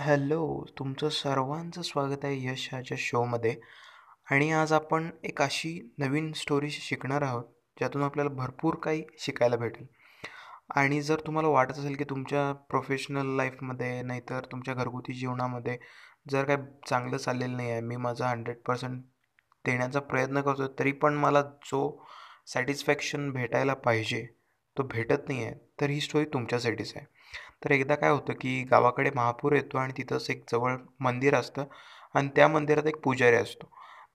Hello तुमचं सर्वांचं स्वागत आहे यश ह्याच्या शोमध्ये. आणि आज आपण एक अशी नवीन स्टोरी शिकणार आहोत ज्यातून आपल्याला भरपूर काही शिकायला भेटेल. आणि जर तुम्हाला वाटत असेल की तुमच्या प्रोफेशनल लाईफमध्ये नाहीतर तुमच्या घरगुती जीवनामध्ये जर काय चांगलं चाललेलं नाही आहे मी माझा हंड्रेड पर्सेंट देण्याचा प्रयत्न करतो तरी पण मला जो सॅटिस्फॅक्शन भेटायला पाहिजे तो भेटत नाही आहे तर ही स्टोरी तुमच्यासाठीच आहे. तर एकदा काय होतं की गावाकडे महापूर येतो आणि तिथंच एक जवळ मंदिर असतं आणि त्या मंदिरात एक पुजारी असतो.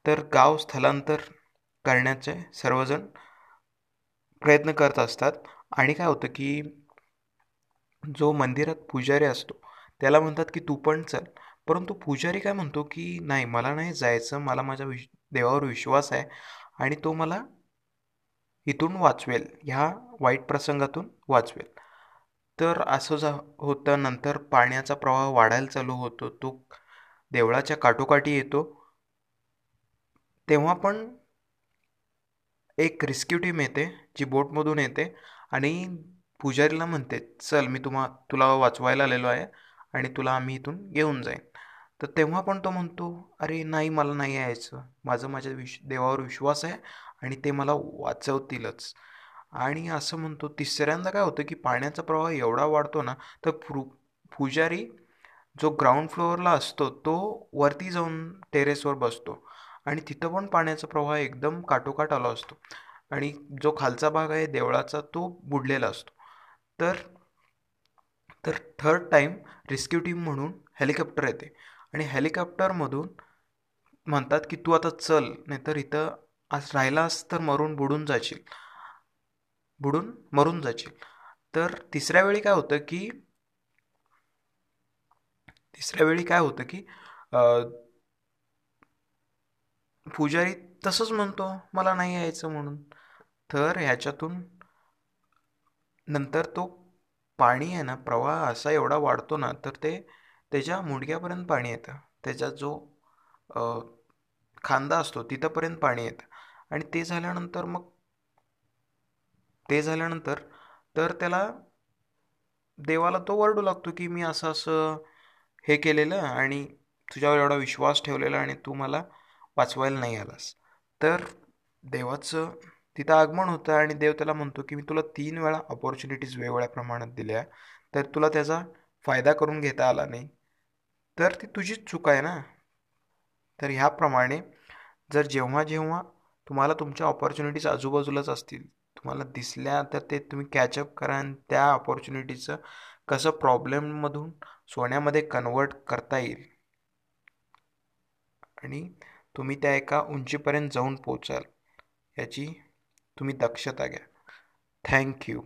तर गाव स्थलांतर करण्याचे सर्वजण प्रयत्न करत असतात आणि काय होतं की जो मंदिरात पुजारी असतो त्याला म्हणतात की तू पण चल. परंतु पुजारी काय म्हणतो की नाही मला नाही जायचं मला माझ्या विश देवावर विश्वास आहे आणि तो मला इथून वाचवेल ह्या वाईट प्रसंगातून वाचवेल. तर असं जा होतं नंतर पाण्याचा प्रवाह वाढायला चालू होतो. तो देवळाच्या काठोकाठी येतो. तेव्हा पण एक रेस्क्यू टीम येते जी बोटमधून येते आणि पुजारीला म्हणते चल मी तुम्हा तुला वाचवायला आलेलो आहे आणि तुला आम्ही इथून घेऊन जाईन. तर तेव्हा पण तो म्हणतो अरे नाही मला नाही यायचं. माझं माझ्या विश देवावर विश्वास आहे आणि ते मला वाचवतीलच. आणि असं म्हणतो तिसऱ्यांदा काय होतं की पाण्याचा प्रवाह एवढा वाढतो ना तर फ्रू पुजारी जो ग्राउंड फ्लोअरला असतो तो वरती जाऊन टेरेसवर बसतो. आणि तिथं पण पाण्याचा प्रवाह एकदम काटोकाट आला असतो. आणि जो खालचा भाग आहे देवळाचा तो बुडलेला असतो. तर तर थर्ड टाईम रेस्क्यू टीम म्हणून हेलिकॉप्टर येते. आणि हेलिकॉप्टरमधून म्हणतात की तू आता चल नाहीतर इथं आज राहिलास तर मरून बुडून जाशील. बुडून मरून जाशील. तर तिसऱ्या वेळी काय होतं की तिसऱ्या वेळी काय होतं की पुजारी तसंच म्हणतो मला नाही यायचं म्हणून. तर ह्याच्यातून नंतर तो पाणी आहे ना प्रवाह असा एवढा वाढतो ना तर ते त्याच्या मुंडक्यापर्यंत पाणी येतं. त्याचा जो खांदा असतो तिथंपर्यंत पाणी येतं. आणि ते झाल्यानंतर मग ते झाल्यानंतर तर त्याला देवाला तो वरडू लागतो की मी असं असं हे केलेलं आणि तुझ्यावर एवढा विश्वास ठेवलेला आणि तू मला वाचवायला नाही आलास. तर देवाचं तिथं आगमन होतं आणि देव त्याला म्हणतो की मी तुला तीन वेळा ऑपॉर्च्युनिटीज वेगवेगळ्या प्रमाणात दिल्या तर तुला त्याचा फायदा करून घेता आला नाही. तर ती तुझीच चूक आहे ना? तर ह्याप्रमाणे जर जेव्हा जेव्हा तुम्हाला तुमच्या ऑपॉर्च्युनिटीज आजूबाजूलाच असतील तुम्हाला दिसल्या तर ते तुम्ही कॅचअप करा आणि त्या ऑपॉर्च्युनिटीचं कसं प्रॉब्लेममधून सोन्यामध्ये कन्वर्ट करता येईल. आणि तुम्ही त्या एका उंचीपर्यंत जाऊन पोचाल याची तुम्ही दक्षता घ्या. थँक्यू